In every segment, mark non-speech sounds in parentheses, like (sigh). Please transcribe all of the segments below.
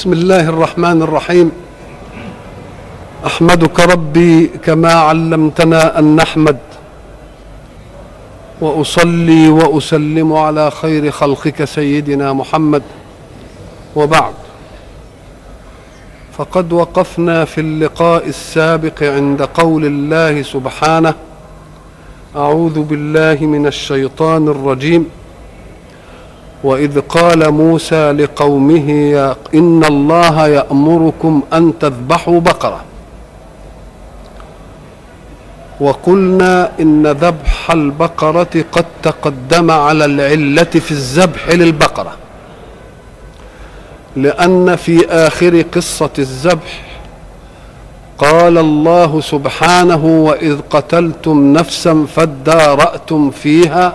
بسم الله الرحمن الرحيم. أحمدك ربي كما علمتنا أن نحمد. وأصلي وأسلم على خير خلقك سيدنا محمد. وبعد. فقد وقفنا في اللقاء السابق عند قول الله سبحانه أعوذ بالله من الشيطان الرجيم. وإذ قال موسى لقومه يا إن الله يأمركم أن تذبحوا بقرة. وقلنا إن ذبح البقرة قد تقدم على العلة في الذبح للبقرة. لأن في آخر قصة الذبح قال الله سبحانه وإذ قتلتم نفسا فادارأتم فيها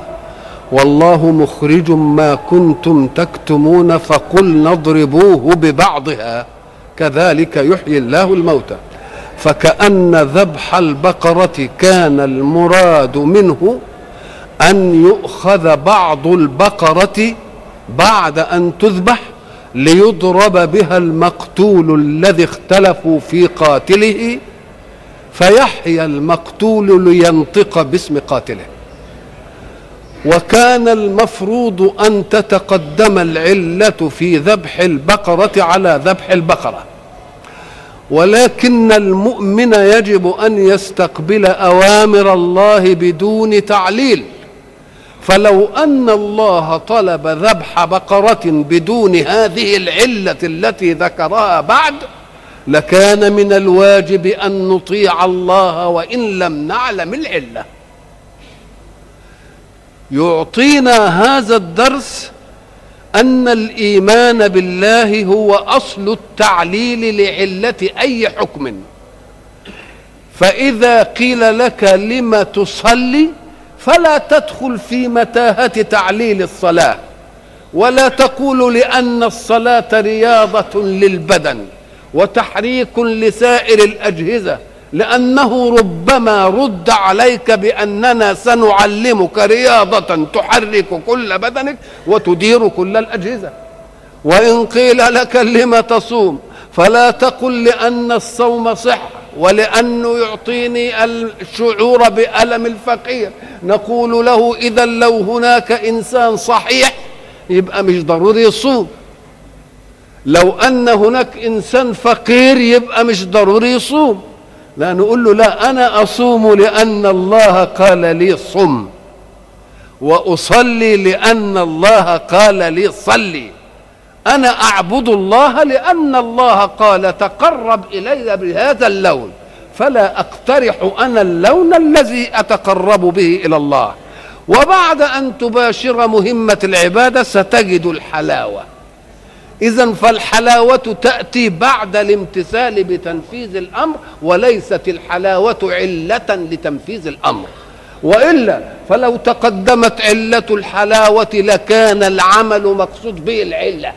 والله مخرج ما كنتم تكتمون فقلنا اضربوه ببعضها. كذلك يحيي الله الموتى. فكأن ذبح البقرة كان المراد منه أن يؤخذ بعض البقرة بعد أن تذبح ليضرب بها المقتول الذي اختلفوا في قاتله فيحيا المقتول لينطق باسم قاتله. وكان المفروض أن تتقدم العلة في ذبح البقرة على ذبح البقرة. ولكن المؤمن يجب أن يستقبل أوامر الله بدون تعليل. فلو أن الله طلب ذبح بقرة بدون هذه العلة التي ذكرها بعد لكان من الواجب أن نطيع الله وإن لم نعلم العلة. يعطينا هذا الدرس أن الإيمان بالله هو أصل التعليل لعلة أي حكم. فإذا قيل لك لم تصلي فلا تدخل في متاهة تعليل الصلاة ولا تقول لأن الصلاة رياضة للبدن وتحريك لسائر الأجهزة. لأنه ربما رد عليك بأننا سنعلمك رياضة تحرك كل بدنك وتدير كل الأجهزة. وإن قيل لك لم تصوم فلا تقل لأن الصوم صح ولأنه يعطيني الشعور بألم الفقير. نقول له إذا لو هناك إنسان صحيح يبقى مش ضروري يصوم. لو أن هناك إنسان فقير يبقى مش ضروري يصوم. لا نقول له لا أنا أصوم لأن الله قال لي صم. وأصلي لأن الله قال لي صلي. أنا أعبد الله لأن الله قال تقرب إلي بهذا اللون. فلا أقترح أنا اللون الذي أتقرب به إلى الله. وبعد أن تباشر مهمة العبادة ستجد الحلاوة. إذا فالحلاوة تأتي بعد الامتثال بتنفيذ الأمر وليست الحلاوة علة لتنفيذ الأمر. وإلا فلو تقدمت علة الحلاوة لكان العمل مقصود به العلة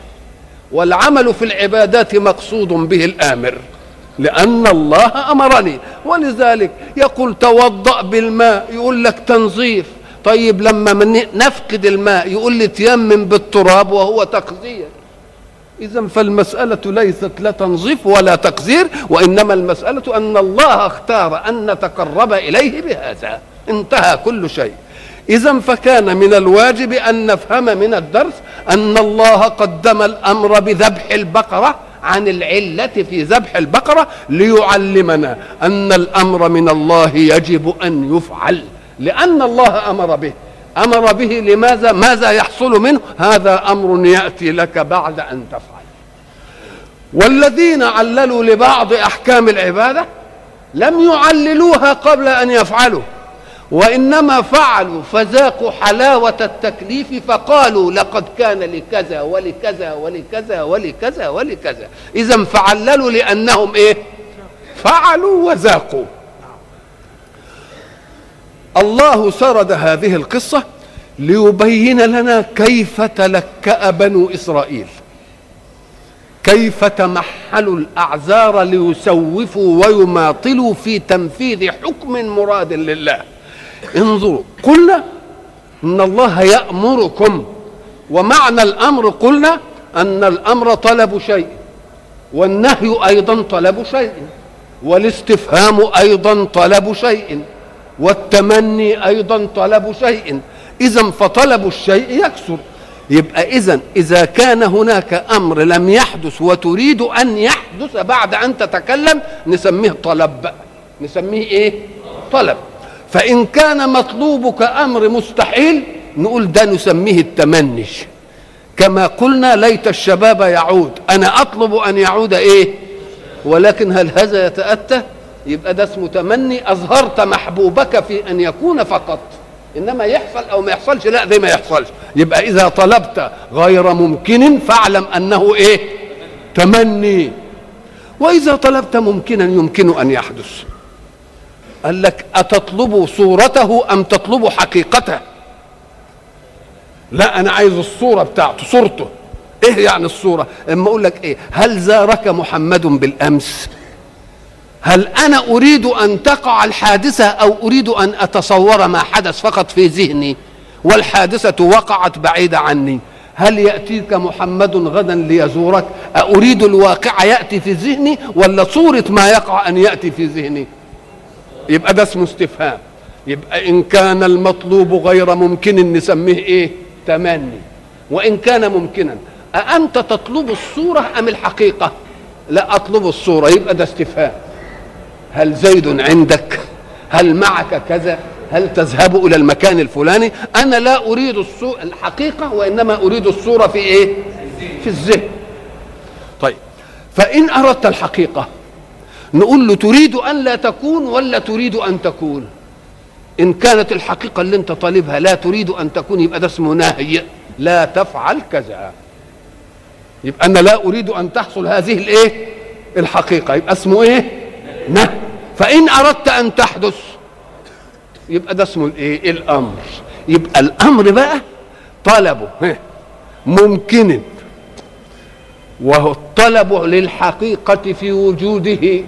والعمل في العبادات مقصود به الآمر لأن الله أمرني. ولذلك يقول توضأ بالماء يقول لك تنظيف. طيب لما نفقد الماء يقول لي تيمم بالتراب وهو تقذير إذا فالمسألة ليست لا تنظيف ولا تقذير وإنما المسألة أن الله اختار أن نتقرب إليه بهذا. انتهى كل شيء. إذا فكان من الواجب أن نفهم من الدرس أن الله قدم الأمر بذبح البقرة عن العلة في ذبح البقرة ليعلمنا أن الأمر من الله يجب أن يفعل لأن الله أمر به. أمر به لماذا؟ ماذا يحصل منه؟ هذا أمر يأتي لك بعد أن تفعل. والذين عللوا لبعض أحكام العبادة لم يعللوها قبل أن يفعلوا وإنما فعلوا فذاقوا حلاوة التكليف فقالوا لقد كان لكذا ولكذا ولكذا ولكذا ولكذا. اذا فعللوا لأنهم إيه؟ فعلوا وذاقوا. الله سرد هذه القصة ليبين لنا كيف تلكأ بنو إسرائيل. كيف تمحلوا الأعذار ليسوفوا ويماطلوا في تنفيذ حكم مراد لله. انظروا قلنا إن الله يأمركم ومعنى الأمر قلنا أن الأمر طلب شيء والنهي أيضا طلب شيء والاستفهام أيضا طلب شيء. والتمني أيضا طلب شيء. اذا فطلب الشيء يكثر يبقى اذا إذا كان هناك أمر لم يحدث وتريد أن يحدث بعد أن تتكلم نسميه طلب. نسميه إيه؟ طلب. فإن كان مطلوبك أمر مستحيل نقول ده نسميه التمني. كما قلنا ليت الشباب يعود. أنا أطلب أن يعود إيه؟ ولكن هل هذا يتأتى؟ يبقى ده اسمه تمني أظهرت محبوبك في أن يكون فقط. إنما يحصل أو ما يحصلش لا ده ما يحصلش. يبقى إذا طلبت غير ممكن فاعلم أنه إيه؟ تمني. وإذا طلبت ممكنا يمكن أن يحدث. قال لك أتطلب صورته أم تطلب حقيقته؟ لا أنا عايز الصورة بتاعته صورته. إيه يعني الصورة؟ أما أقول لك إيه؟ هل زارك محمد بالأمس؟ هل أنا أريد أن تقع الحادثة أو أريد أن أتصور ما حدث فقط في ذهني والحادثة وقعت بعيده عني؟ هل يأتيك محمد غدا ليزورك؟ أريد الواقع يأتي في ذهني ولا صورة ما يقع أن يأتي في ذهني؟ يبقى ده اسمه استفهام. يبقى إن كان المطلوب غير ممكن نسميه إيه؟ تمني. وإن كان ممكنا أأنت تطلب الصورة أم الحقيقة؟ لا أطلب الصورة. يبقى ده استفهام. هل زيد عندك؟ هل معك كذا؟ هل تذهب إلى المكان الفلاني؟ أنا لا أريد الصورة الحقيقة وإنما أريد الصورة في إيه؟ في الذهن طيب فإن أردت الحقيقة نقول له تريد أن لا تكون ولا تريد أن تكون؟ إن كانت الحقيقة اللي أنت طالبها لا تريد أن تكون يبقى ده اسمه نهي لا تفعل كذا يبقى أنا لا أريد أن تحصل هذه الإيه الحقيقة يبقى اسمه إيه نهي فإن أردت أن تحدث يبقى ده اسمه الايه الأمر. يبقى الأمر بقى طلبه. ممكن. وهو الطلب للحقيقة في وجوده.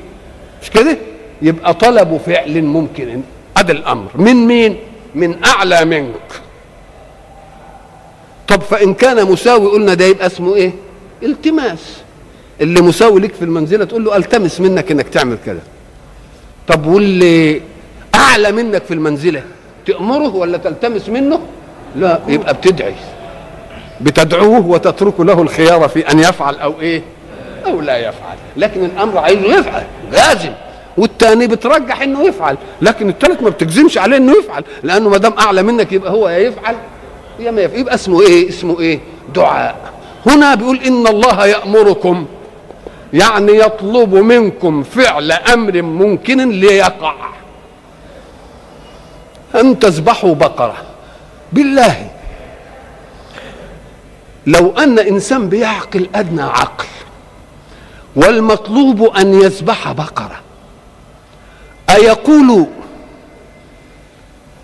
مش كده؟ يبقى طلب فعل ممكن. هذا الأمر. من مين؟ من أعلى منك. طب فإن كان مساوي قلنا ده يبقى اسمه إيه؟ التماس. اللي مساوي لك في المنزلة تقول له ألتمس منك إنك تعمل كذا طب واللي أعلى منك في المنزلة تأمره ولا تلتمس منه؟ لا يبقى بتدعي بتدعوه وتترك له الخيار في أن يفعل أو إيه؟ أو لا يفعل. لكن الأمر عايزه يفعل لازم. والتاني بترجح إنه يفعل لكن الثالث ما بتجزمش عليه إنه يفعل لأنه ما دام أعلى منك يبقى هو يا يفعل يا ما يفعل. يبقى اسمه إيه؟ اسمه إيه؟ دعاء. هنا بيقول إن الله يأمركم يعني يطلب منكم فعل أمر ممكن ليقع. أن تذبحوا بقرة. بالله. لو أن إنسان بيعقل أدنى عقل والمطلوب أن يذبح بقرة. أيقول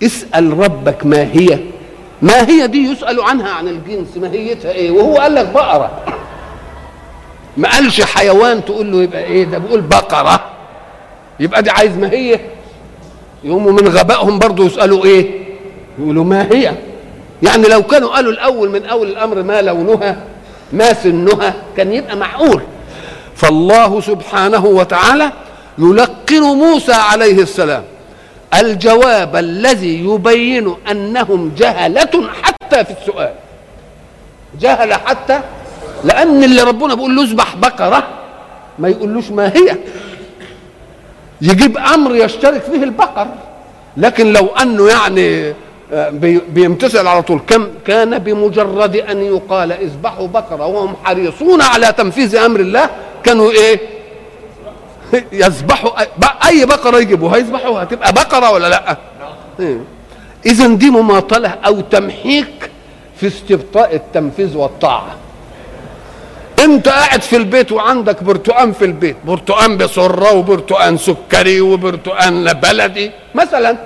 اسأل ربك ما هي. ما هي دي يسأل عنها عن الجنس ماهيتها إيه؟ وهو قال لك بقرة. ما قالش حيوان تقول له يبقى إيه ده؟ بيقول بقرة. يبقى دي عايز ما هي. يقوموا من غبائهم برضه يسألوا إيه؟ يقولوا ما هي؟ يعني لو كانوا قالوا الأول من أول الأمر ما لونها ما سنها كان يبقى معقول. فالله سبحانه وتعالى يلقن موسى عليه السلام. الجواب الذي يبين أنهم جهلة حتى في السؤال. جهل حتى لأن اللي ربنا بيقول له اذبح بقرة ما يقولوش ما هي. يجيب أمر يشترك فيه البقر. لكن لو أنه يعني بيمتثل على طول كم كان بمجرد أن يقال اذبحوا بقرة وهم حريصون على تنفيذ أمر الله كانوا إيه؟ (laughs) يذبحوا اي بقرة يجيبوا هيذبحوا هتبقى بقرة ولا لأ؟ اذا دي مماطلة أو تمحيك في استبطاء التنفيذ والطاعة. انت قاعد في البيت وعندك برتقان في البيت. برتقان بسرة وبرتقان سكري وبرتقان بلدي. مثلا.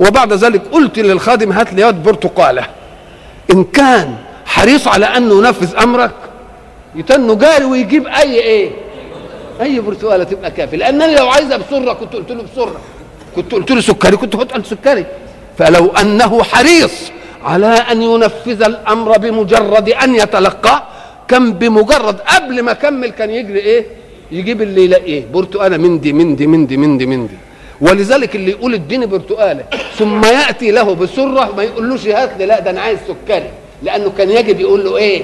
وبعد ذلك قلت للخادم هات لي برتقالة. إن كان حريص على انه ينفذ أمرك يتنه جاري ويجيب أي إيه؟ أي برتقالة تبقى كافية لأنني لو عايزها بصرة كنت قلت له بصرة. كنت قلت له سكري كنت قلت سكري. فلو أنه حريص على أن ينفذ الأمر بمجرد أن يتلقاه كان بمجرد قبل ما أكمل كان يجري إيه؟ يجيب اللي يلاقيه برتقالة من دي من دي من دي من دي من دي. ولذلك اللي يقول اديني برتقالة ثم يأتي له بسره ما يقولوش هات لي لا ده أنا عايز سكري. لأنه كان يجب يقول له إيه؟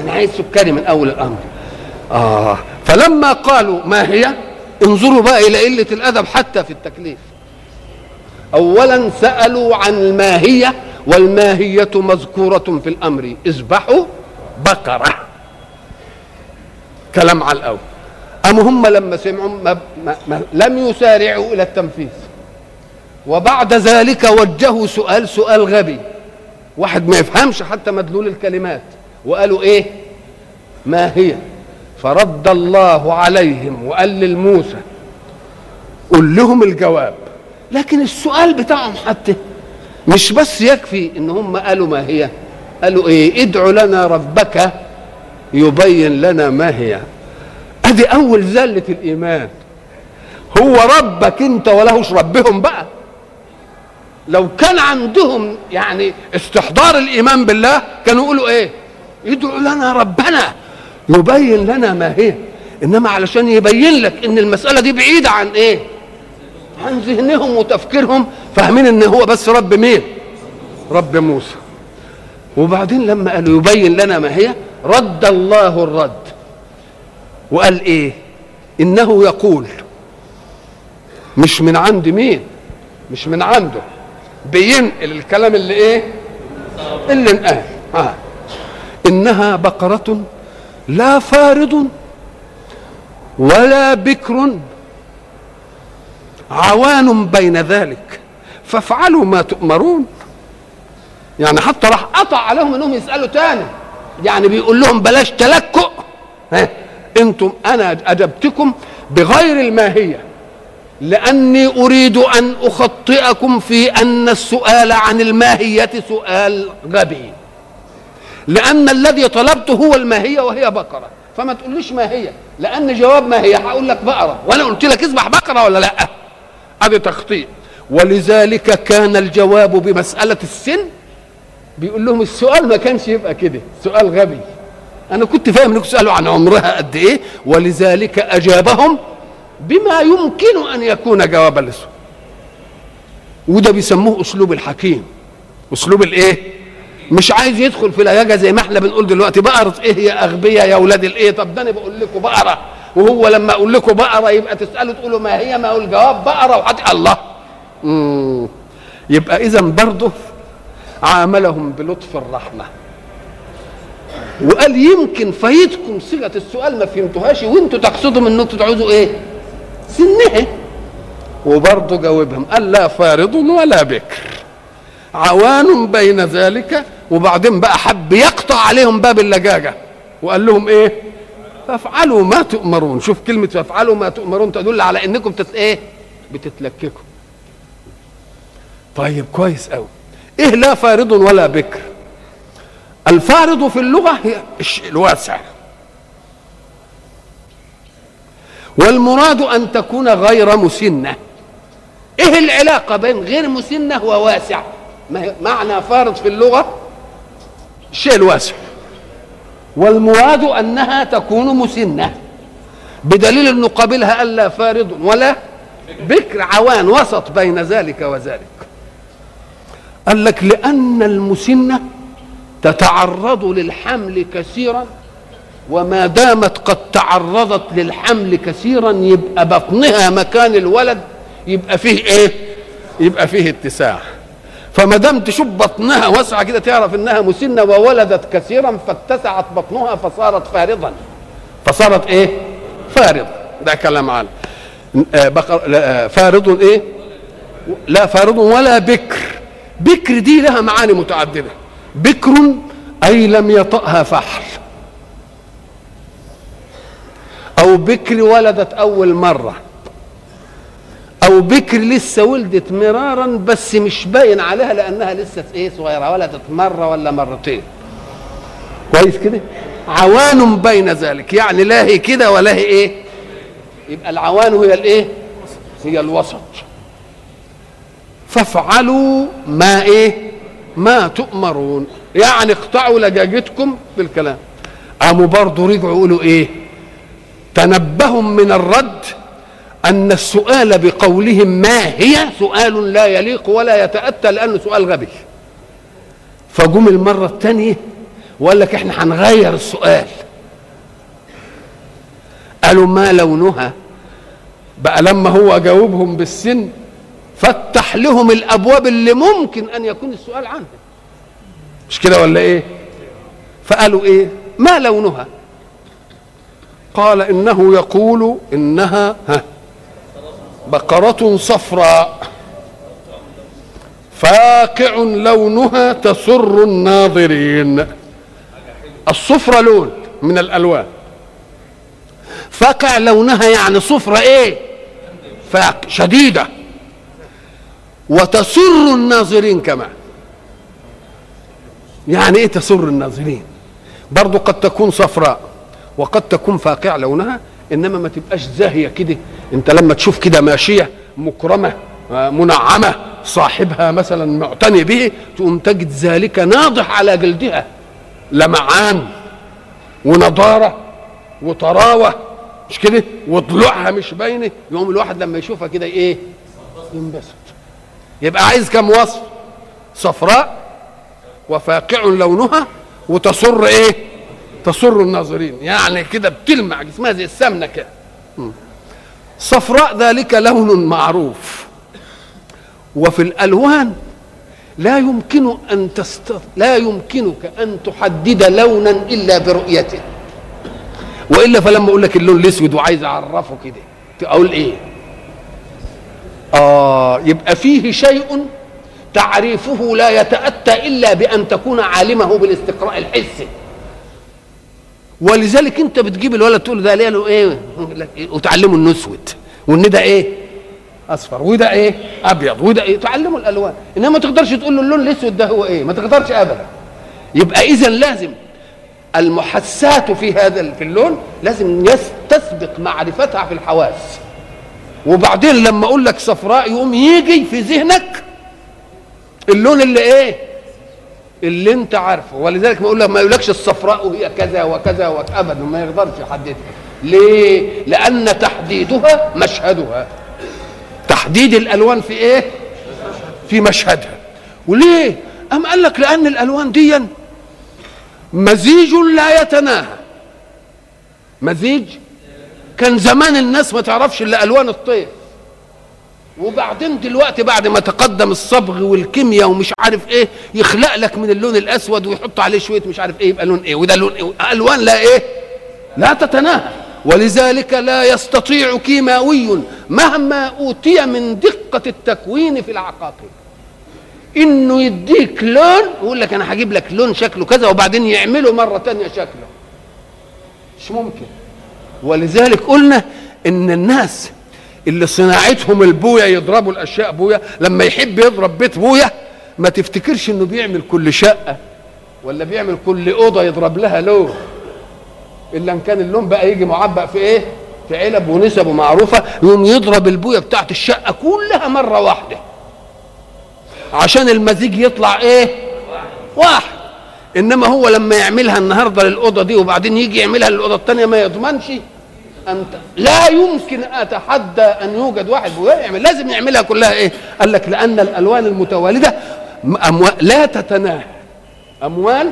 أنا عايز سكري من أول الأمر. آه. فلما قالوا ما هي؟ انظروا بقى إلى قلة الأدب حتى في التكليف. اولا سألوا عن الماهية والماهية مذكورة في الأمر اذبحوا بقرة. كلام على الأول. أم هم لما سمعوا ما ما ما لم يسارعوا إلى التنفيذ. وبعد ذلك وجهوا سؤال سؤال غبي. واحد ما يفهمش حتى مدلول الكلمات. وقالوا إيه؟ ما هي؟ فرد الله عليهم وقال للموسى قل لهم الجواب. لكن السؤال بتاعهم حتى مش بس يكفي إن هم قالوا ما هي. قالوا إيه؟ ادعوا لنا ربك يبين لنا ما هي. أدي أول زله الإيمان. هو ربك أنت ولهش ربهم بقى؟ لو كان عندهم يعني استحضار الإيمان بالله كانوا يقولوا إيه؟ يدعو لنا ربنا. يبين لنا ما هي. إنما علشان يبين لك إن المسألة دي بعيدة عن إيه؟ عن ذهنهم وتفكيرهم. فاهمين إن هو بس رب مين؟ رب موسى. وبعدين لما قالوا يبين لنا ما هي رد الله الرد. وقال إيه؟ إنه يقول. مش من عند مين؟ مش من عنده. بينقل الكلام اللي إيه؟ اللي انقال. آه. إنها بقرة لا فارض ولا بكر. عوان بين ذلك. فافعلوا ما تؤمرون. يعني حتى راح قطع عليهم إنهم يسألوا تاني. يعني بيقول لهم بلاش تلكؤ ها؟ أنتم أنا اجبتكم بغير الماهية لاني اريد ان اخطئكم في ان السؤال عن الماهية سؤال غبي. لأن الذي طلبته هو الماهية وهي بقرة. فما تقوليش ما هي لأن جواب ما هي هقول لك بقرة. وأنا قلت لك اذبح بقرة ولا لا؟ ادي تخطيط. ولذلك كان الجواب بمسألة السن بيقول لهم السؤال ما كانش يبقى كده سؤال غبي. أنا كنت فاهم إنكم تسالوا عن عمرها قد إيه ولذلك أجابهم بما يمكن أن يكون جوابا للسؤال وده بيسموه أسلوب الحكيم. أسلوب الإيه؟ مش عايز يدخل في لجاجه زي ما إحنا بنقول دلوقتي بقرة إيه يا أغبياء يا أولاد الإيه؟ طب ده أنا بقول لكم بقرة. وهو لما أقول لكم بقرة يبقى تسألوا تقولوا ما هي؟ ما هو الجواب بقرة وحد الله. مم. يبقى اذا برضه عاملهم بلطف الرحمة. وقال يمكن فايتكم صيغة السؤال ما فهمتوهاش وانتوا تقصدوا انكم تعوزوا إيه؟ سنه وبرضه جاوبهم قال لا فارض ولا بكر. عوان بين ذلك وبعدين بقى حب يقطع عليهم باب اللجاجة. وقال لهم إيه؟ فافعلوا ما تؤمرون. شوف كلمة فافعلوا ما تؤمرون تدل على انكم تت إيه؟ بتتلككوا. طيب كويس قوي. إيه لا فارض ولا بكر. الفارض في اللغة هي الواسع. والمراد أن تكون غير مسنة. إيه العلاقة بين غير مسنة وواسع؟ معنى فارض في اللغة؟ الشيء الواسع. والمراد أنها تكون مسنة. بدليل انه قابلها الا فارض ولا بكر عوان وسط بين ذلك وذلك. قال لك لأن المسنة تتعرض للحمل كثيرا وما دامت قد تعرضت للحمل كثيرا يبقى بطنها مكان الولد يبقى فيه إيه؟ يبقى فيه اتساع. فما دام تشوف بطنها واسعة كده تعرف إنها مسنة وولدت كثيرا فاتسعت بطنها فصارت فارضا. فصارت إيه؟ فارض. ده كلام عالم بقر فارض إيه؟ لا فارض ولا بكر. بكر دي لها معاني متعددة. بكر أي لم يطأها فحل. أو بكر ولدت أول مرة. أو بكر لسه ولدت مرارا بس مش باين عليها لأنها لسه إيه صغيرة ولدت مرة ولا مرتين. كويس كده؟ عوان بين ذلك. يعني لا هي كده ولا هي إيه؟ يبقى العوان هي الإيه؟ هي الوسط. فافعلوا ما إيه؟ ما تؤمرون. يعني اقطعوا لجاجتكم بالكلام. قاموا برضه رجعوا يقولوا إيه؟ تنبهوا من الرد أن السؤال بقولهم ما هي؟ سؤال لا يليق ولا يتأتى لأنه سؤال غبي. فجم المرة الثانية وقال لك إحنا هنغير السؤال. قالوا ما لونها؟ بقى لما هو جاوبهم بالسن فتح لهم الأبواب اللي ممكن أن يكون السؤال عنها. مش كده ولا إيه؟ فقالوا إيه؟ ما لونها؟ قال إنه يقول إنها ها بقرة صفراء. فاقع لونها تسر الناظرين. الصفرة لون من الألوان. فاقع لونها يعني صفرة إيه؟ فاق شديدة. وتسر الناظرين كمان يعني إيه تسر الناظرين؟ برضو قد تكون صفراء وقد تكون فاقع لونها إنما ما تبقاش زاهية كده. أنت لما تشوف كده ماشية مكرمة منعمة صاحبها مثلا معتني به تقوم تجد ذلك ناضح على جلدها. لمعان ونضارة وطراوة مش كده؟ وضلوعها مش باينة. يقوم الواحد لما يشوفها كده إيه؟ ينبسط. يبقى عايز كم وصف؟ صفراء وفاقع لونها وتصر إيه؟ تسر الناظرين. يعني كده بتلمع جسمها زي السمنة كده. صفراء ذلك لون معروف. وفي الألوان لا يمكن أن تست... لا يمكنك أن تحدد لونا إلا برؤيته. وإلا فلما أقول لك اللون الأسود وعايز أعرفه كده أقول إيه؟ آه يبقى فيه شيء تعريفه لا يتأتى إلا بأن تكون عالمه بالاستقراء الحسي. ولذلك أنت بتجيب الولد تقول ده له إيه؟ وتعلمه إنه أسود. وإن ده إيه؟ أصفر. وده إيه؟ أبيض. وده إيه؟ تعلمه الألوان. إنما ما تقدرش تقول له اللون الأسود ده هو إيه؟ ما تقدرش ابدا. يبقى اذا لازم المحسات في هذا في اللون لازم تسبق معرفتها في الحواس. وبعدين لما أقول لك صفراء يقوم يجي في ذهنك اللون اللي إيه؟ اللي انت عارفه. ولذلك ما أقول لك ما يقولكش الصفراء وهي كذا وكذا وابدا ما يقدرش يحددها ليه؟ لأن تحديدها مشهدها. تحديد الألوان في إيه؟ في مشهدها. وليه؟ أم قال لك لأن الألوان دي مزيج لا يتناهى. مزيج كان زمان الناس ما تعرفش إلا ألوان الطير. وبعدين دلوقتي بعد ما تقدم الصبغ والكيمياء ومش عارف إيه يخلق لك من اللون الأسود ويحط عليه شوية مش عارف إيه يبقى لون إيه وده لون إيه ألوان لا إيه لا تتناهى. ولذلك لا يستطيع كيماوي مهما أوتي من دقة التكوين في العقاقير. إنه يديك لون ويقول لك أنا هجيب لك لون شكله كذا وبعدين يعمله مرة تانية شكله. مش ممكن. ولذلك قلنا إن الناس اللي صناعتهم البويا يضربوا الأشياء بويا لما يحب يضرب بيت بويا ما تفتكرش إنه بيعمل كل شقة ولا بيعمل كل أوضة يضرب لها لون. إلا إن كان اللون بقى يجي معبأ في إيه؟ في علب ونسب معروفه يقوم يضرب البوية بتاعت الشقة كلها مرة واحدة. عشان المزيج يطلع إيه؟ واحد. إنما هو لما يعملها النهارده للأوضة دي وبعدين يجي يعملها للأوضة الثانية ما يضمنش. أنت لا يمكن أتحدى أن يوجد واحد يعمل. لازم يعملها كلها إيه؟ قال لك لأن الألوان المتوالدة أموال لا تتناهى. أموال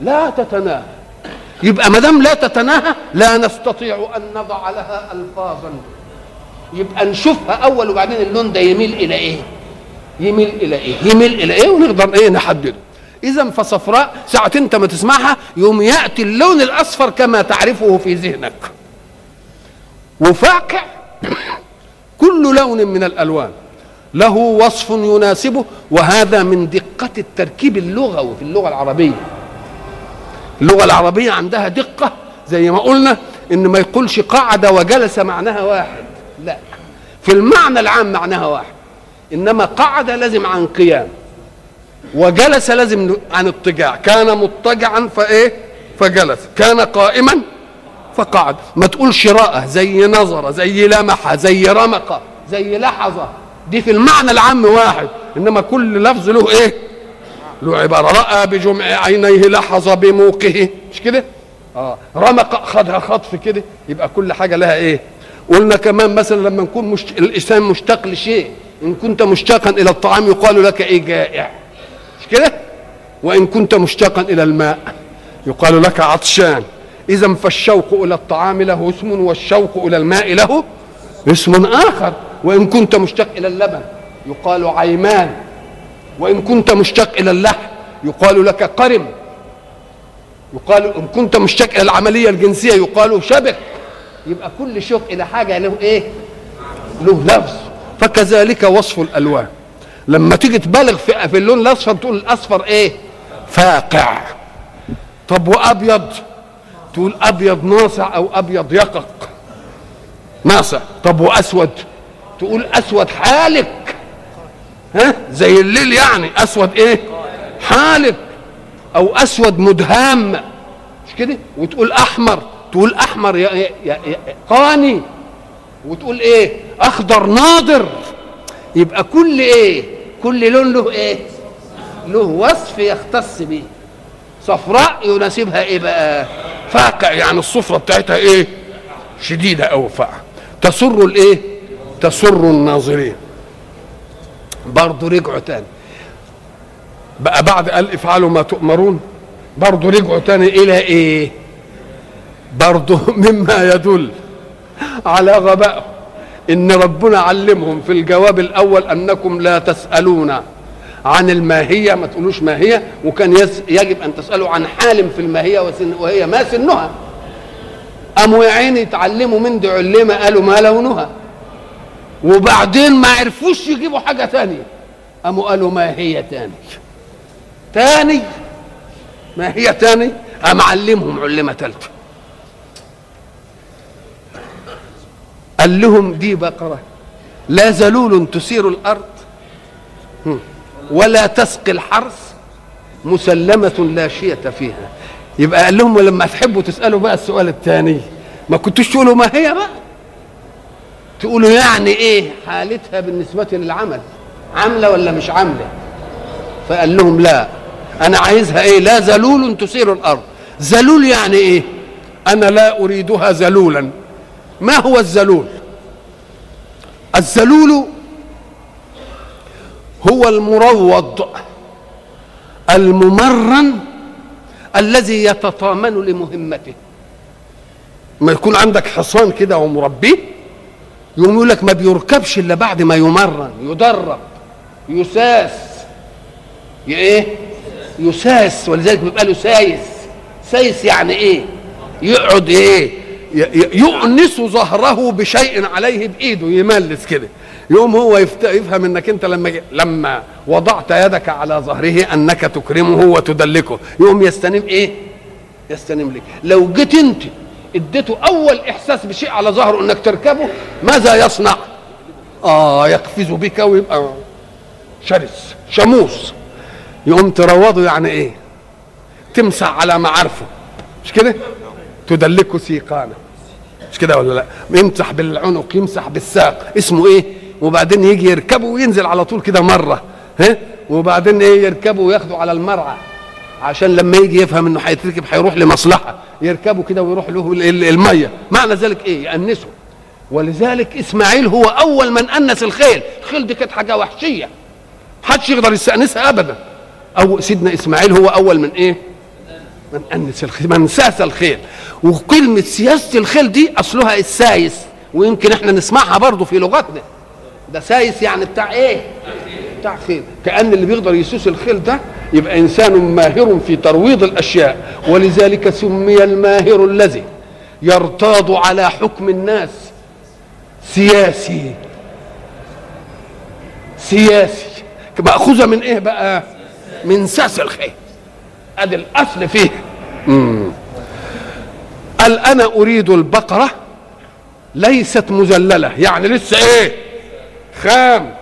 لا تتناهى. يبقى ما دام لا تتناهى لا نستطيع أن نضع لها الفاظا. يبقى نشوفها أول وبعدين اللون ده يميل إلى إيه؟ يميل إلى إيه؟ يميل إلى إيه؟ ونقدر إيه؟ نحدده. اذا فصفراء ساعة أنت ما تسمعها يوم يأتي اللون الأصفر كما تعرفه في ذهنك. وفاقع (coughs) كل لون من الألوان. له وصف يناسبه وهذا من دقة التركيب اللغوي في اللغة العربية. اللغة العربية عندها دقة زي ما قلنا إن ما يقولش قعد وجلس معناها واحد. لا. في المعنى العام معناها واحد. إنما قعد لازم عن قيام. وجلس لازم عن اضطجاع كان مضطجعا فايه فجلس. كان قائما فقعد. ما تقولش رأى. زي نظر زي لمح زي رمق زي لحظ دي في المعنى العام واحد. إنما كل لفظ له إيه؟ له عبارة. رأى بجمع عينيه لحظ بموقه. مش كده؟ آه. رمق خدها خطف كده. يبقى كل حاجة لها إيه؟ قلنا كمان مثلا لما نكون مش... الإنسان مشتاق لشيء. إن كنت مشتاقا إلى الطعام يقال لك إيه؟ جائع. كده؟ وإن كنت مشتاقا إلى الماء. يقال لك عطشان. إذا فالشوق إلى الطعام له اسم والشوق إلى الماء له اسم آخر. وإن كنت مشتاق إلى اللبن يقال عيمان. وإن كنت مشتاق إلى اللحم يقال لك قرم. يقال إن كنت مشتاق إلى العملية الجنسية يقال شبك. يبقى كل شوق إلى حاجة له إيه؟ له لفظ فكذلك وصف الألوان. لما تيجي تبالغ في, اللون الأصفر تقول الأصفر إيه؟ فاقع. طب وأبيض؟ تقول أبيض ناصع أو أبيض يقق. ناصع. طب وأسود؟ تقول أسود حالك ها؟ زي الليل يعني. أسود إيه؟ حالك أو أسود مدهام مش كده؟ وتقول أحمر. تقول أحمر يا يا يا قاني. وتقول إيه؟ أخضر ناضر. يبقى كل إيه؟ كل لون له إيه؟ له وصف يختص به صفراء يناسبها إيه بقى؟ فاقع يعني الصفرة بتاعتها إيه؟ شديدة أو فاقع تسر الإيه؟ تسر الناظرين. برضه رجعوا تاني. بقى بعد قال افعلوا ما تؤمرون برضه رجعوا تاني إلى إيه؟ برضه (laughs) مما يدل على غبائهم. إن ربنا علمهم في الجواب الأول أنكم لا تسألون عن الماهية ما تقولوش ماهية وكان يجب أن تسألوا عن حال في الماهية وهي ما سنها. قاموا يا عيني يتعلموا من دي علمه قالوا ما لونها. وبعدين ما عرفوش يجيبوا حاجة ثانية قاموا قالوا ما هي تاني. تاني. ما هي تاني؟ قام علمهم علمة ثالثه قال لهم دي بقرة لا ذلول تثير الأرض ولا تسقي الحرث مسلمة لا شية فيها. يبقى قال لهم لما تحبوا تسألوا بقى السؤال الثاني ما كنتوش تقولوا ما هي بقى؟ تقولوا يعني إيه حالتها بالنسبة للعمل؟ عاملة ولا مش عاملة؟ فقال لهم لا. أنا عايزها إيه؟ لا ذلول تثير الأرض. ذلول يعني إيه؟ أنا لا أريدها ذلولا ما هو الذلول؟ الذلول هو المروض الممرن الذي يتطامن لمهمته. ما يكون عندك حصان كده ومربيه يقوم يقول لك ما بيركبش إلا بعد ما يمرن يدرب يساس. إيه؟ يساس ولذلك بيبقى له سايس. سايس يعني إيه؟ يقعد إيه؟ يؤنس ظهره بشيء عليه بإيده يملس كده. يوم هو يفهم إنك أنت لما لما وضعت يدك على ظهره أنك تكرمه وتدلكه. يوم يستنم إيه؟ يستنم لك. لو جيت أنت اديته أول إحساس بشيء على ظهره إنك تركبه ماذا يصنع؟ آه يقفز بك ويبقى شرس شموس يقوم تروضه يعني إيه؟ تمسح على معارفه. مش كده؟ تدلكه سيقانه مش كده ولا لا؟ يمسح بالعنق يمسح بالساق. اسمه إيه؟ وبعدين يجي يركبه وينزل على طول كده مرة. ها؟ وبعدين إيه؟ يركبه وياخده على المرعى. عشان لما يجي يفهم انه هيتركب هيروح لمصلحة. يركبه كده ويروح له المية. معنى ذلك إيه؟ يأنسه. ولذلك اسماعيل هو أول من أنس الخيل. الخيل دي كانت حاجة وحشية. محدش يقدر يستأنسها ابدا. أو سيدنا إسماعيل هو أول من إيه؟ من أنس الخيل من ساس الخيل. وكلمه سياسة الخيل دي أصلها السايس ويمكن إحنا نسمعها برضه في لغتنا. ده سايس يعني بتاع إيه؟ بتاع خيل. كأن اللي بيقدر يسوس الخيل ده يبقى إنسان ماهر في ترويض الأشياء. ولذلك سمي الماهر الذي يرتاض على حكم الناس. سياسي. سياسي. مأخوذة من إيه بقى؟ من ساس الخيل. أدي الأصل فيه. مم. قال أنا أريد البقرة ليست مذلله يعني لسه إيه؟ خام.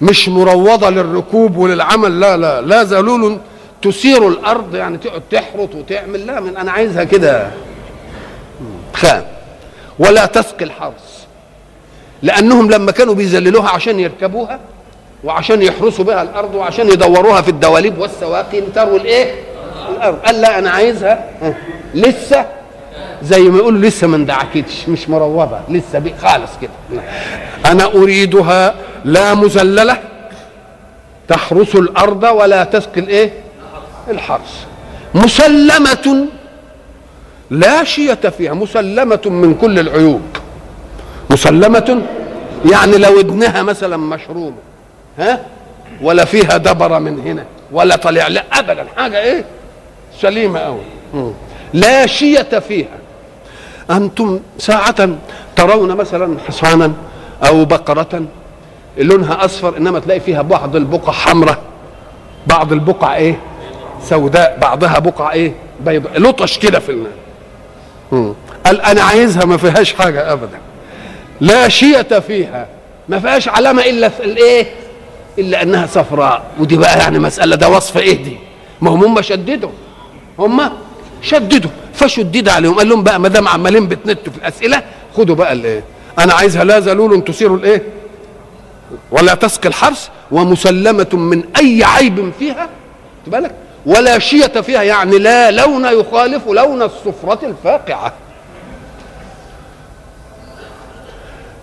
مش مروضة للركوب وللعمل. لا لا لا ذلول تثير الأرض. يعني تقعد تحرط وتعمل. لا من أنا عايزها كده. خام. ولا تسقي الحرث لأنهم لما كانوا بيذللوها عشان يركبوها وعشان يحرسوا بها الأرض وعشان يدوروها في الدواليب والسواقي تروي الإيه؟ الأرض. قال لا أنا عايزها ها، لسه زي ما يقولوا لسه ما اندعكتش مش مروضه لسه بي خالص كده. أنا أريدها لا مذلله تحرس الأرض ولا تسقي الإيه؟ الحرث مسلمة لا شية فيها مسلمة من كل العيوب. مسلمة يعني لو ودنها مثلا مشرومة ها؟ ولا فيها دبرة من هنا ولا طلع لا أبدا. حاجة إيه؟ سليمة أوي. مم. لا شية فيها. أنتم ساعة ترون مثلا حصانا أو بقرة لونها أصفر إنما تلاقي فيها بعض البقع حمراء. بعض البقع إيه؟ سوداء. بعضها بقع إيه؟ بيضاء. لطش كده في الماء. قال أنا عايزها ما فيهاش حاجة ابدا. لا شية فيها. ما فيهاش علامة إلا في الإيه؟ إلا أنها صفراء ودي بقى يعني مسألة ده وصف إيه دي؟ ما هم هم شددوا هم شددوا فشدد عليهم قال لهم بقى ما دام عمالين بتنتوا في الأسئلة خدوا بقى الايه أنا عايزها لا ذلول تثير الإيه؟ ولا تسقي الحرث ومسلمة من أي عيب فيها بالك؟ ولا شية فيها يعني لا لون يخالف لون الصفرة الفاقعة.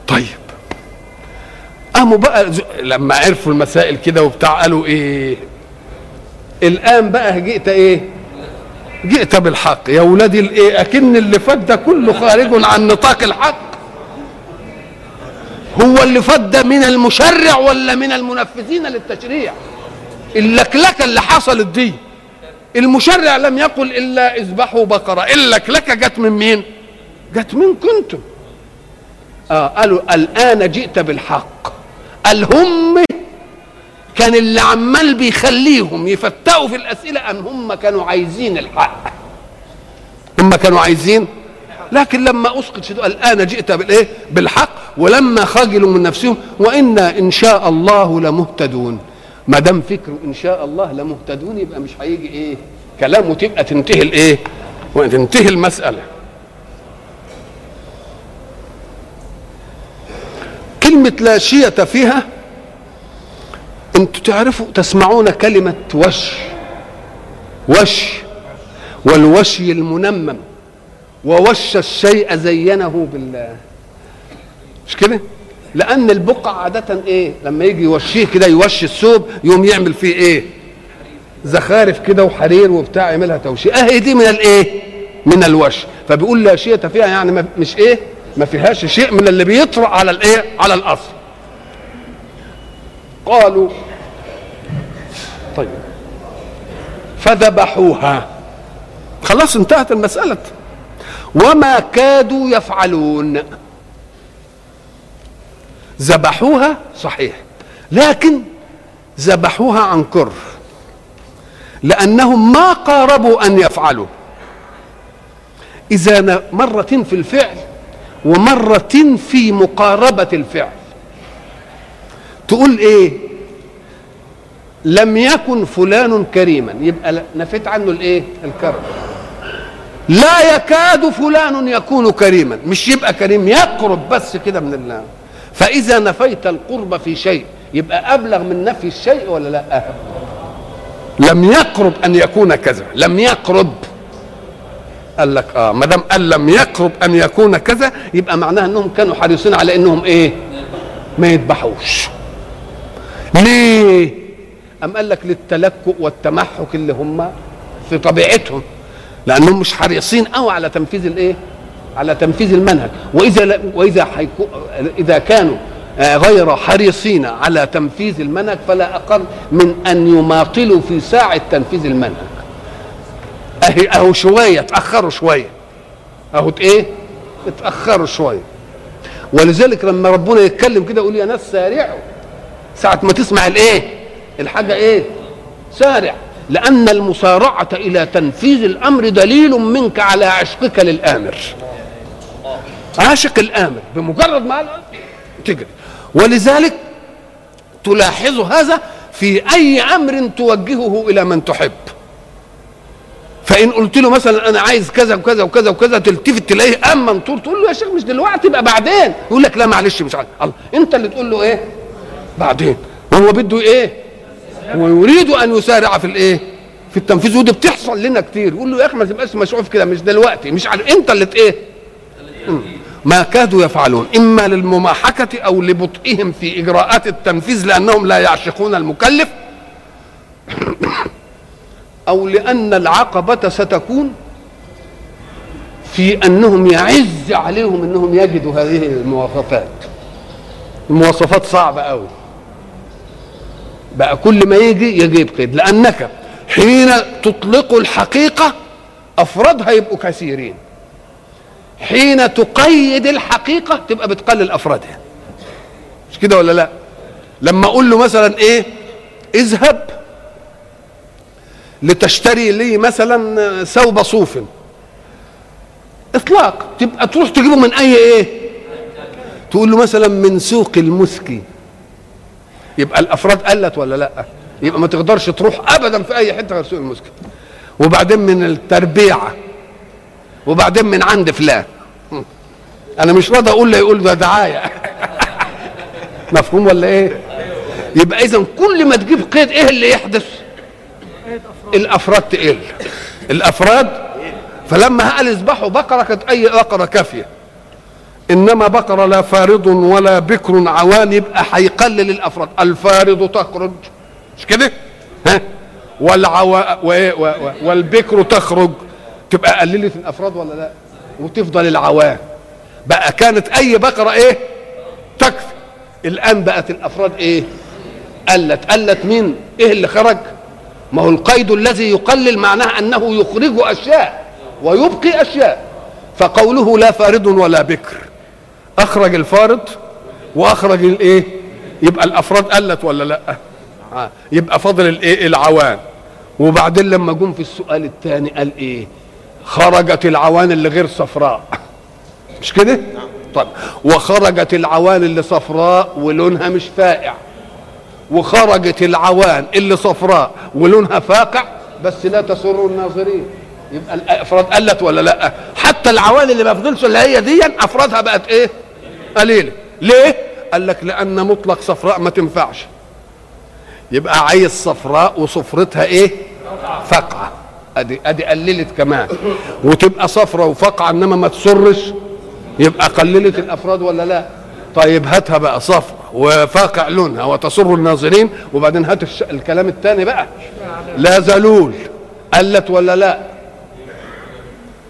طيب قاموا بقى لما عرفوا المسائل كده وبتاع قالوا إيه؟ الآن بقى جئت إيه؟ جئت بالحق. يا ولادي الايه أكن اللي فات ده كله خارج عن نطاق الحق. هو اللي فات ده من المشرع ولا من المنفذين للتشريع؟ اللكلكة اللي حصلت دي المشرع لم يقل إلا اذبحوا بقرة. اللكلكة جت من مين؟ جت من كنتم. آه قالوا الآن جئت بالحق. قال هم كان اللي عمال بيخليهم يفتقوا في الأسئلة أن هم كانوا عايزين الحق. هم كانوا عايزين. لكن لما أسقط شدوا الآن جئت بالإيه؟ بالحق. ولما خجلوا من نفسهم. وإنا إن شاء الله لمهتدون. ما دام فكره إن شاء الله لمهتدون يبقى مش هيجي إيه؟ كلامه تبقى تنتهي الإيه؟ وتنتهي المسألة. كلمة لا شية فيها أنتوا تعرفوا تسمعون كلمة وش. وش. والوشي المنمم. ووش الشيء زينه بال مش كده؟ لأن البقع عادة إيه؟ لما يجي يوشيه كده يوشي الثوب يقوم يعمل فيه إيه؟ زخارف كده وحرير وبتاع يعملها توشية. أهي دي من الإيه؟ من الوش. فبيقول لا شيء فيها يعني مش إيه؟ ما فيهاش شيء من اللي بيطرأ على الإيه؟ على الاصل قالوا طيب فذبحوها. خلاص انتهت المسألة. وما كادوا يفعلون. ذبحوها صحيح لكن ذبحوها عن كره لأنهم ما قاربوا أن يفعلوا. إذا مرة في الفعل ومرة في مقاربة الفعل. تقول إيه؟ لم يكن فلان كريما. يبقى نفيت عنه الإيه؟ الكرم. لا يكاد فلان يكون كريما. مش يبقى كريم يقرب بس كده من الله. فإذا نفيت القرب في شيء يبقى أبلغ من نفي الشيء ولا لا؟ لم يقرب أن يكون كذا. لم يقرب. قال لك آه ما دام قال لم يقرب أن يكون كذا يبقى معناها إنهم كانوا حريصين على إنهم إيه؟ ما يذبحوش. ليه؟ أم قال لك للتلكؤ والتمحك اللي هم في طبيعتهم لأنهم مش حريصين أو على تنفيذ الإيه؟ على تنفيذ المنهج. وإذا لا وإذا حيكو إذا كانوا آه، غير حريصين على تنفيذ المنهج فلا أقل من أن يماطلوا في ساعة تنفيذ المنهج. أهي أهو شوية اتأخروا شوية. أهو إيه؟ اتأخروا شوية. ولذلك لما ربنا يتكلم كده يقول يا ناس سارعوا. ساعة ما تسمع الإيه؟ الحاجة إيه؟ سارع. لأن المسارعة إلى تنفيذ الأمر دليل منك على عشقك للآمر. عاشق الآمر بمجرد ما تجري. ولذلك تلاحظ هذا في أي أمر توجهه إلى من تحب. فإن قلت له مثلا أنا عايز كذا وكذا وكذا وكذا تلتفت تلاقيه أم منطور تقول له يا شيخ مش دلوقتي يبقى بعدين. يقول لك لا معلش مش عارف. الله. أنت اللي تقول له إيه؟ بعدين. وهو بده إيه؟ هو يريد أن يسارع في الإيه؟ في في التنفيذ. ودي بتحصل لنا كتير. يقول له يا أخي ما تبقاش مشغول في كده مش دلوقتي مش عارف. أنت اللي إيه. ما كادوا يفعلون. إما للمماحكة أو لبطئهم في إجراءات التنفيذ لأنهم لا يعشقون المكلف. أو لأن العقبة ستكون في أنهم يعز عليهم إنهم يجدوا هذه المواصفات. المواصفات صعبة قوي بقى كل ما يجي يجيب قيد لأنك حين تطلق الحقيقة أفرادها يبقوا كثيرين. حين تقيد الحقيقة تبقى بتقلل أفرادها. مش كده ولا لا؟ لما أقول له مثلا إيه؟ اذهب. لتشتري لي مثلا ثوب صوف. إطلاق. تبقى تروح تجيبه من أي إيه؟ تقول له مثلا من سوق المسكي يبقى الأفراد قلت ولا لأ؟ يبقى ما تقدرش تروح ابدا في أي حتة غير سوق المسكي وبعدين من التربيعه وبعدين من عند فلان. أنا مش راضي أقول له يقول ده دعاية. (laughs) مفهوم ولا إيه؟ يبقى اذا كل ما تجيب قيد إيه اللي يحدث؟ الأفراد تقل. الأفراد فلما قال اذبحوا بقرة كانت أي بقرة كافية. إنما بقرة لا فارض ولا بكر عوان يبقى هيقلل الافراد الفارض تخرج. مش كده؟ ها؟ والعوا و... و... و... والبكر تخرج. تبقى قللت الأفراد ولا لا؟ وتفضل العوان. بقى كانت أي بقرة إيه؟ تكفي. الآن بقت الأفراد إيه؟ قلت. قلت مين؟ إيه اللي خرج؟ ما هو القيد الذي يقلل معناه أنه يخرج أشياء ويبقي أشياء. فقوله لا فارض ولا بكر. أخرج الفارض وأخرج الإيه؟ يبقى الأفراد قلت ولا لأ؟ آه. يبقى فضل الإيه؟ العوان. وبعدين لما جم في السؤال الثاني قال إيه؟ خرجت العوان اللي غير صفراء. مش كده؟ طيب وخرجت العوان اللي صفراء ولونها مش فائع. وخرجت العوان اللي صفراء ولونها فاقع بس لا تسر الناظرين. يبقى الافراد قلت ولا لأ؟ حتى العوان اللي ما فضلش اللي هي دي أفرادها بقت إيه؟ قليلة. ليه؟ قال لك لأن مطلق صفراء ما تنفعش. يبقى عايز صفراء وصفرتها إيه؟ فقعه ادي أدي قللت كمان. وتبقى صفراء وفقعه إنما ما تسرش يبقى قللت الأفراد ولا لأ؟ طيب هاتها بقى صفرا وفاقع لونها وتسر الناظرين. وبعدين هات. الكلام الثاني بقى. لا زلول قلت ولا لا؟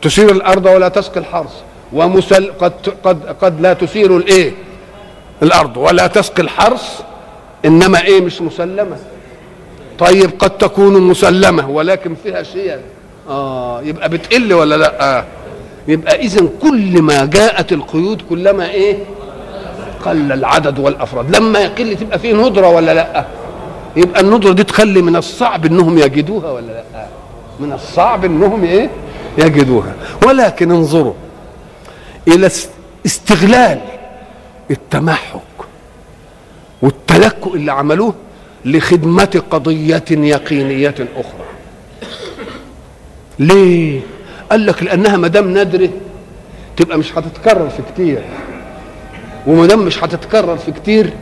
تثير الأرض ولا تسقي الحرث. ومسل قد قد قد لا تثير الإيه؟ الأرض ولا تسقي الحرث. إنما إيه؟ مش مسلمة. طيب قد تكون مسلمة ولكن فيها شيء. آه يبقى بتقل ولا لا؟ آه. يبقى اذا كل ما جاءت القيود كلما إيه؟ قل العدد والأفراد. لما يقل تبقى فيه ندرة ولا لأ؟ يبقى الندرة دي تخلي من الصعب إنهم يجدوها ولا لأ؟ من الصعب إنهم إيه؟ يجدوها. ولكن انظروا إلى استغلال التمحك والتلكؤ اللي عملوه لخدمة قضية يقينية أخرى. ليه؟ قال لك لأنها ما دام نادرة تبقى مش هتتكرر في كتير. وما دام مش هتتكرر في كتير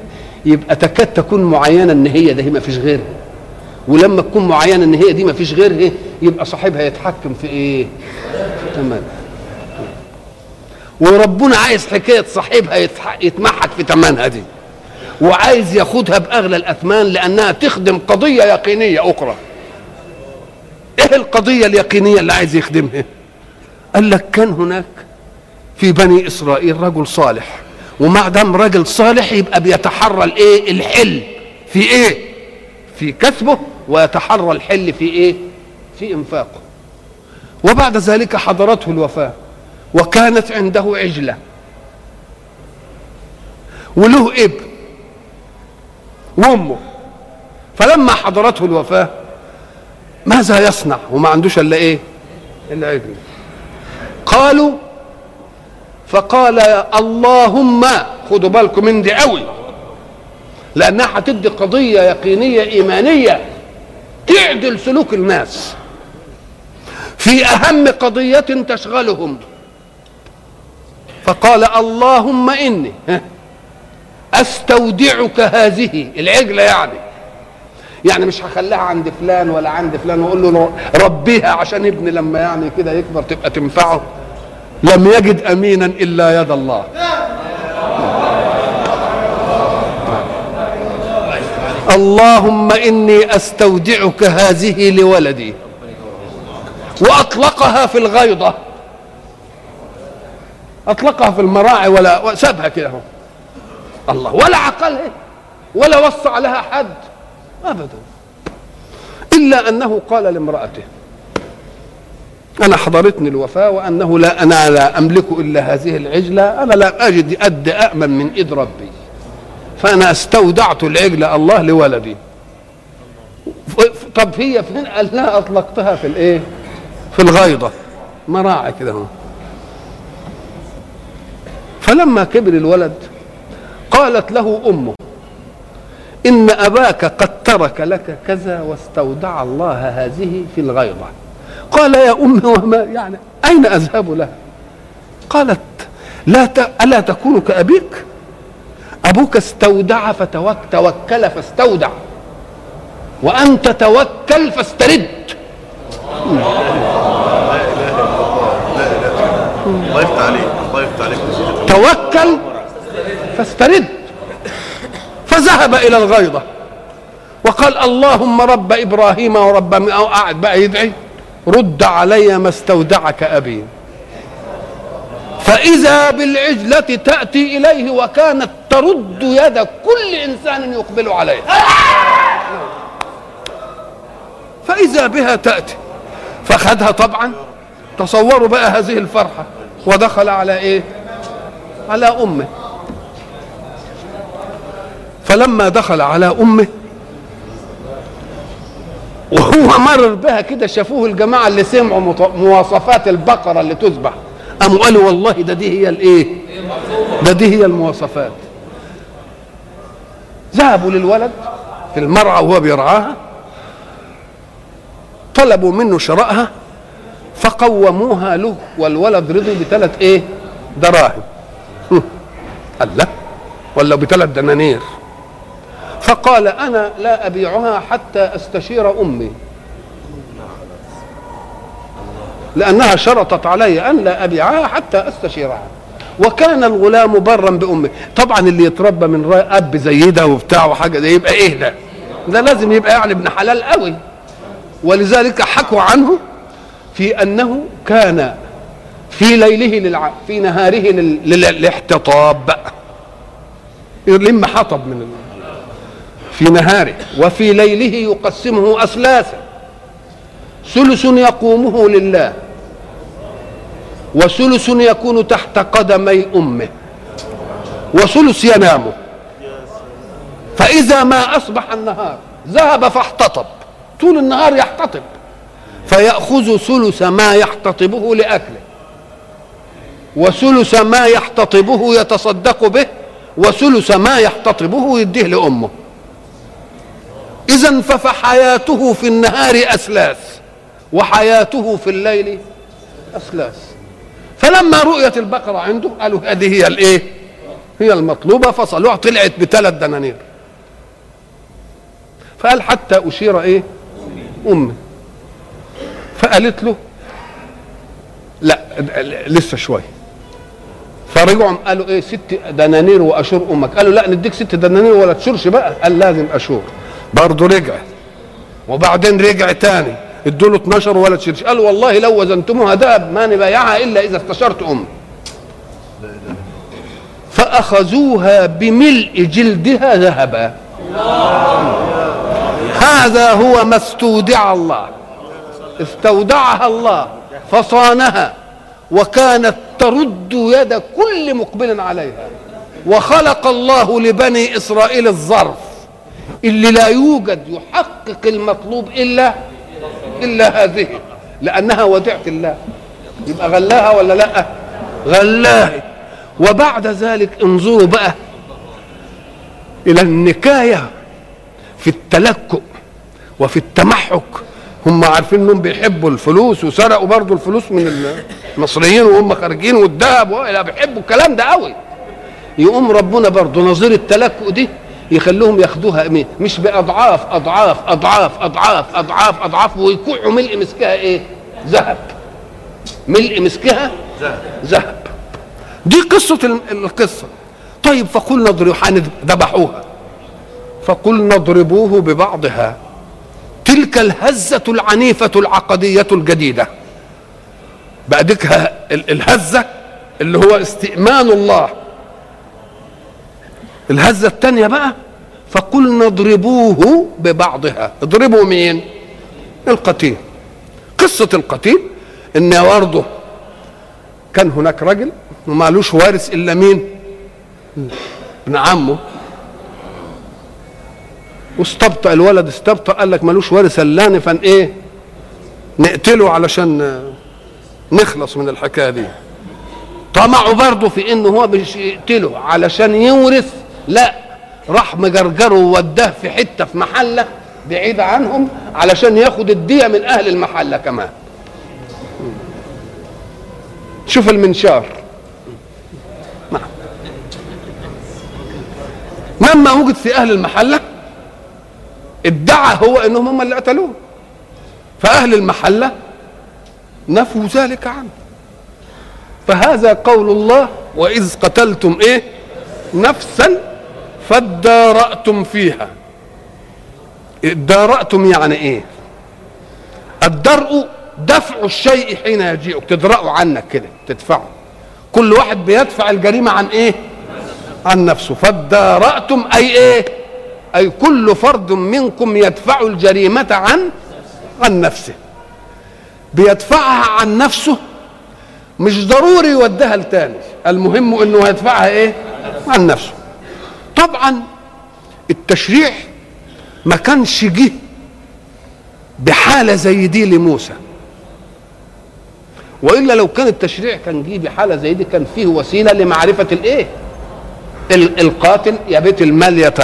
يبقى تكاد تكون معينة إن هي ده ما فيش غيرها. ولما تكون معينة إن هي دي ما فيش غيرها يبقى صاحبها يتحكم في؟ في تمام. وربنا عايز حكاية صاحبها يتمحك في تمنها دي. وعايز ياخدها بأغلى الأثمان لأنها تخدم قضية يقينية أخرى. إيه القضية اليقينية اللي عايز يخدمها؟ قال لك كان هناك في بني إسرائيل رجل صالح. ومع دام رجل صالح يبقى بيتحرى الايه؟ الحل. في إيه؟ في كسبه ويتحرى الحل في إيه؟ في انفاقه. وبعد ذلك حضرته الوفاة وكانت عنده عجلة. وله ابن. وأمه. فلما حضرته الوفاة ماذا يصنع؟ وما عندوش إلا إيه؟ ابن. قالوا فقال اللهم خدوا بالكم من دي قوي لأنها هتدي قضية يقينية إيمانية تعدل سلوك الناس. في أهم قضية تشغلهم. فقال اللهم إني أستودعك هذه العجلة يعني. يعني مش هخليها عند فلان ولا عند فلان وأقول له ربيها عشان ابني لما يعني كده يكبر تبقى تنفعه. لم يجد أمينا إلا يد الله. اللهم إني أستودعك هذه لولدي. وأطلقها في الغيضة. أطلقها في المراعي ولا سابها كده الله ولا عقلها ولا وصى عليها حد. ابدا. إلا أنه قال لامرأته أنا حضرتني الوفاة وأنه لا أنا لا أملك إلا هذه العجلة أنا لا أجد أد امن من إيد ربي. فأنا استودعت العجله الله لولدي. طب هي فين؟ قال لا أطلقتها في الإيه؟ في الغيضه مراعي كده فلما كبر الولد قالت له أمه إن أباك قد ترك لك كذا واستودع الله هذه في الغيضه قال يا أمي وما يعني أين أذهب لها؟ قالت لا ت... ألا تكون كأبيك؟ أبوك استودع فتوك توكل فاستودع. وأنت توكل فاسترد. الله يفتح عليك الله يفتح عليك. توكل فاسترد. فذهب إلى الغيضه وقال اللهم رب إبراهيم ورب أو قاعد بقى يدعي رد علي ما استودعك أبي. فإذا بالعجلة تأتي إليه وكانت ترد يد كل إنسان يقبل عليه. فإذا بها تأتي. فخذها طبعا. تصوروا بقى هذه الفرحة. ودخل على إيه؟ على أمه. فلما دخل على أمه وهو مرر بها كده شافوه الجماعة اللي سمعوا مواصفات البقرة اللي تذبح. قاموا قالوا والله ده دي هي الإيه؟ ده دي هي المواصفات. ذهبوا للولد في المرعى وهو بيرعاها طلبوا منه شرائها فقوموها له والولد رضي بثلاث إيه؟ دراهم. هم. قال لا ولا بثلاث دنانير. فقال أنا لا أبيعها حتى أستشير أمي. لأنها شرطت علي أن لا أبيعها حتى أستشيرها. وكان الغلام برا بامه طبعا اللي يتربى من أب زي ده وبتاع وحاجة ده يبقى إيه ده؟ ده لازم يبقى يعني ابن حلال قوي. ولذلك حكوا عنه في أنه كان في ليله للع... في نهاره لل... للاحتطاب. يلم حطب من ال... في نهاره وفي ليله يقسمه أثلاثا. ثلث يقومه لله وثلث يكون تحت قدمي أمه وثلث ينام فإذا ما أصبح النهار ذهب فاحتطب طول النهار يحتطب فيأخذ ثلث ما يحتطبه لأكله وثلث ما يحتطبه يتصدق به وثلث ما يحتطبه يديه لأمه. إذا فحياته في النهار أثلاث وحياته في الليل أثلاث فلما رؤيت البقرة عنده قالوا هذه هي الإيه؟ هي المطلوبة فصلوها طلعت بثلاث دنانير. فقال حتى أشير إيه؟ أمي. فقالت له لا لسه شوية. فرجعوا قالوا إيه؟ ست دنانير وأشور أمك. قالوا لا نديك ست دنانير ولا تشورش بقى قال لازم أشور. برضه رجع. وبعدين رجع تاني. ادوا له 12 ولا تشيرش قال والله لو وزنتموها دهب ما نبيعها إلا إذا استشرت امي فأخذوها بملء جلدها ذهبا. هذا هو ما استودع الله. استودعها الله. فصانها. وكانت ترد يد كل مقبل عليها. وخلق الله لبني إسرائيل الظرف. اللي لا يوجد يحقق المطلوب إلا إلا هذه لأنها وديعة الله. يبقى غلاها ولا لأ؟ غلاها. وبعد ذلك انظروا بقى إلى النكاية في التلكؤ وفي التمحك. هم عارفين إنهم بيحبوا الفلوس وسرقوا برضو الفلوس من المصريين وهم خارجين والذهب بيحبوا الكلام ده قوي يقوم ربنا برضو نظير التلكؤ دي يخلوهم ياخدوها؟ مش بأضعاف أضعاف أضعاف أضعاف أضعاف أضعاف ويكوعوا ملء مسكها إيه؟ ذهب. ملء مسكها ذهب. دي قصة ال- القصة. طيب فقلنا اضربوا ذبحوها فقلنا اضربوه ببعضها. تلك الهزة العنيفة العقدية الجديدة. بقى الهزة اللي هو استئمان الله. الهزة الثانية بقى فقلنا اضربوه ببعضها. اضربوا مين؟ القتيل. قصة القتيل إن برضه كان هناك رجل ومالوش وارث إلا مين؟ ابن عمه. واستبطأ الولد استبطأ قال لك مالوش وارث إلا فن إيه؟ نقتله علشان نخلص من الحكاية دي. طمعوا برضه في انه هو مش يقتله علشان يورث لا راح مجرجره ووداه في حتة في محلة بعيدة عنهم علشان ياخد الدية من أهل المحلة كمان. شوف المنشار. لما وجد في أهل المحلة ادعى هو إنهم هم اللي قتلوه فأهل المحلة نفوا ذلك عنه. فهذا قول الله وإذ قتلتم إيه؟ نفسا فادارأتم فيها. ادارأتم يعني إيه؟ الدرء دفع الشيء حين يجيئك تدرأه عنك كده تدفعه كل واحد بيدفع الجريمة عن إيه؟ عن نفسه. فادارأتم أي إيه؟ أي كل فرد منكم يدفع الجريمة عن عن نفسه. بيدفعها عن نفسه مش ضروري يوديها لتاني. المهم إنه هيدفعها إيه؟ عن نفسه. طبعا التشريع ما كانش جه بحالة زي دي لموسى. وإلا لو كان التشريع كان جه بحالة زي دي كان فيه وسيلة لمعرفة الإيه؟ ال- القاتل يا بيت المال يت...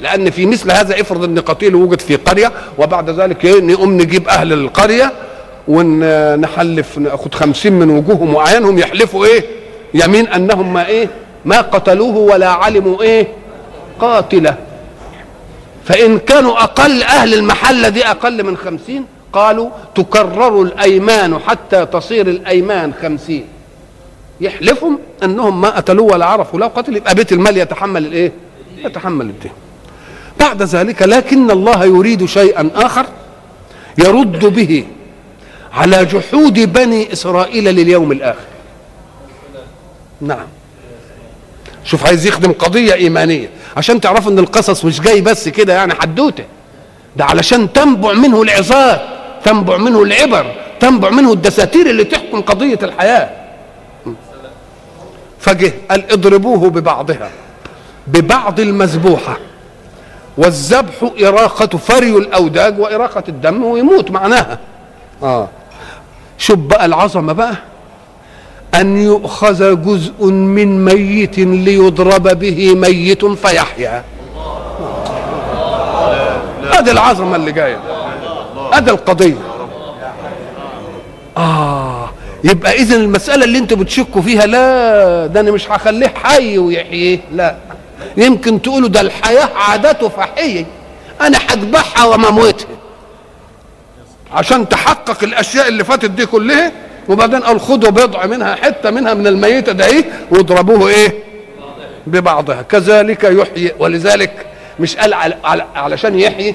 لأن في مثل هذا إفرض إن قتيل وجد في قرية وبعد ذلك إيه؟ نقوم نجيب أهل القرية ونحلف ناخد خمسين من وجوههم وأعيانهم يحلفوا إيه؟ يمين أنهم ما إيه؟ ما قتلوه ولا علموا إيه؟ قاتلة. فإن كانوا أقل أهل المحلة دي أقل من خمسين قالوا تكرر الأيمان حتى تصير الأيمان خمسين. يحلفهم أنهم ما قتلوه ولا عرفوا له قتل يبقى بيت المال يتحمل الإيه؟ يتحمل الدين. بعد ذلك لكن الله يريد شيئا آخر يرد به على جحود بني إسرائيل لليوم الآخر. نعم. شوف عايز يخدم قضية إيمانية. عشان تعرفوا إن القصص مش جاي بس كده يعني حدوتة. ده علشان تنبع منه العظات تنبع منه العبر تنبع منه الدساتير اللي تحكم قضية الحياة. فجه قال اضربوه ببعضها ببعض المذبوحة. والذبح إراقة فري الأوداج وإراقة الدم ويموت معناها. آه. شوف بقى العظمة بقى. أن يؤخذ جزء من ميت ليضرب به ميت فيحيا. هذه العظمة اللي جاية هذه القضية. آه يبقى إذا المسألة اللي أنتوا بتشكوا فيها لا ده أنا مش هخليه حي ويحييه لا. يمكن تقولوا ده الحياة عادته فحية. أنا هذبحها ومموتها عشان تحقق الأشياء اللي فاتت دي كلها وبعدين قال خدوا بضع منها حتة منها من الميتة ده إيه واضربوه إيه؟ ببعضها. كذلك يحيي ولذلك مش قال علشان يحيي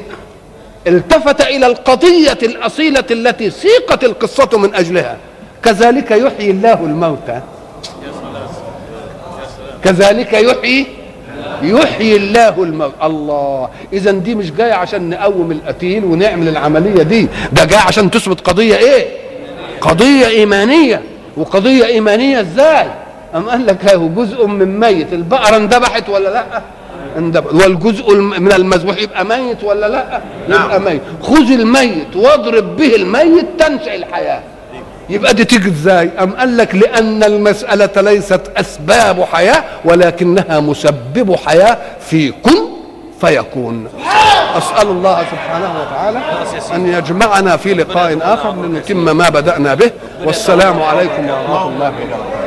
التفت إلى القضية الأصيلة التي سيقت القصة من أجلها. كذلك يحيي الله الموتى. كذلك يحيي يحيي الله الموت الله. اذا دي مش جاية عشان نقوم القتيل ونعمل العملية دي ده جاي عشان تثبت قضية إيه؟ قضية إيمانية. وقضية إيمانية إزاي؟ أم قال لك أهو جزء من ميت البقرة اندبحت ولا لأ؟ اندبحت والجزء من المذبوح يبقى ميت ولا لأ؟ يبقى ميت. خذ الميت واضرب به الميت تنشا الحياة. يبقى دي تيجي إزاي؟ أم قال لك لأن المسألة ليست أسباب حياة ولكنها مسبب حياة في كن فيكون أسأل الله سبحانه وتعالى أن يجمعنا في لقاء آخر لنتم ما بدأنا به والسلام عليكم ورحمة الله وبركاته.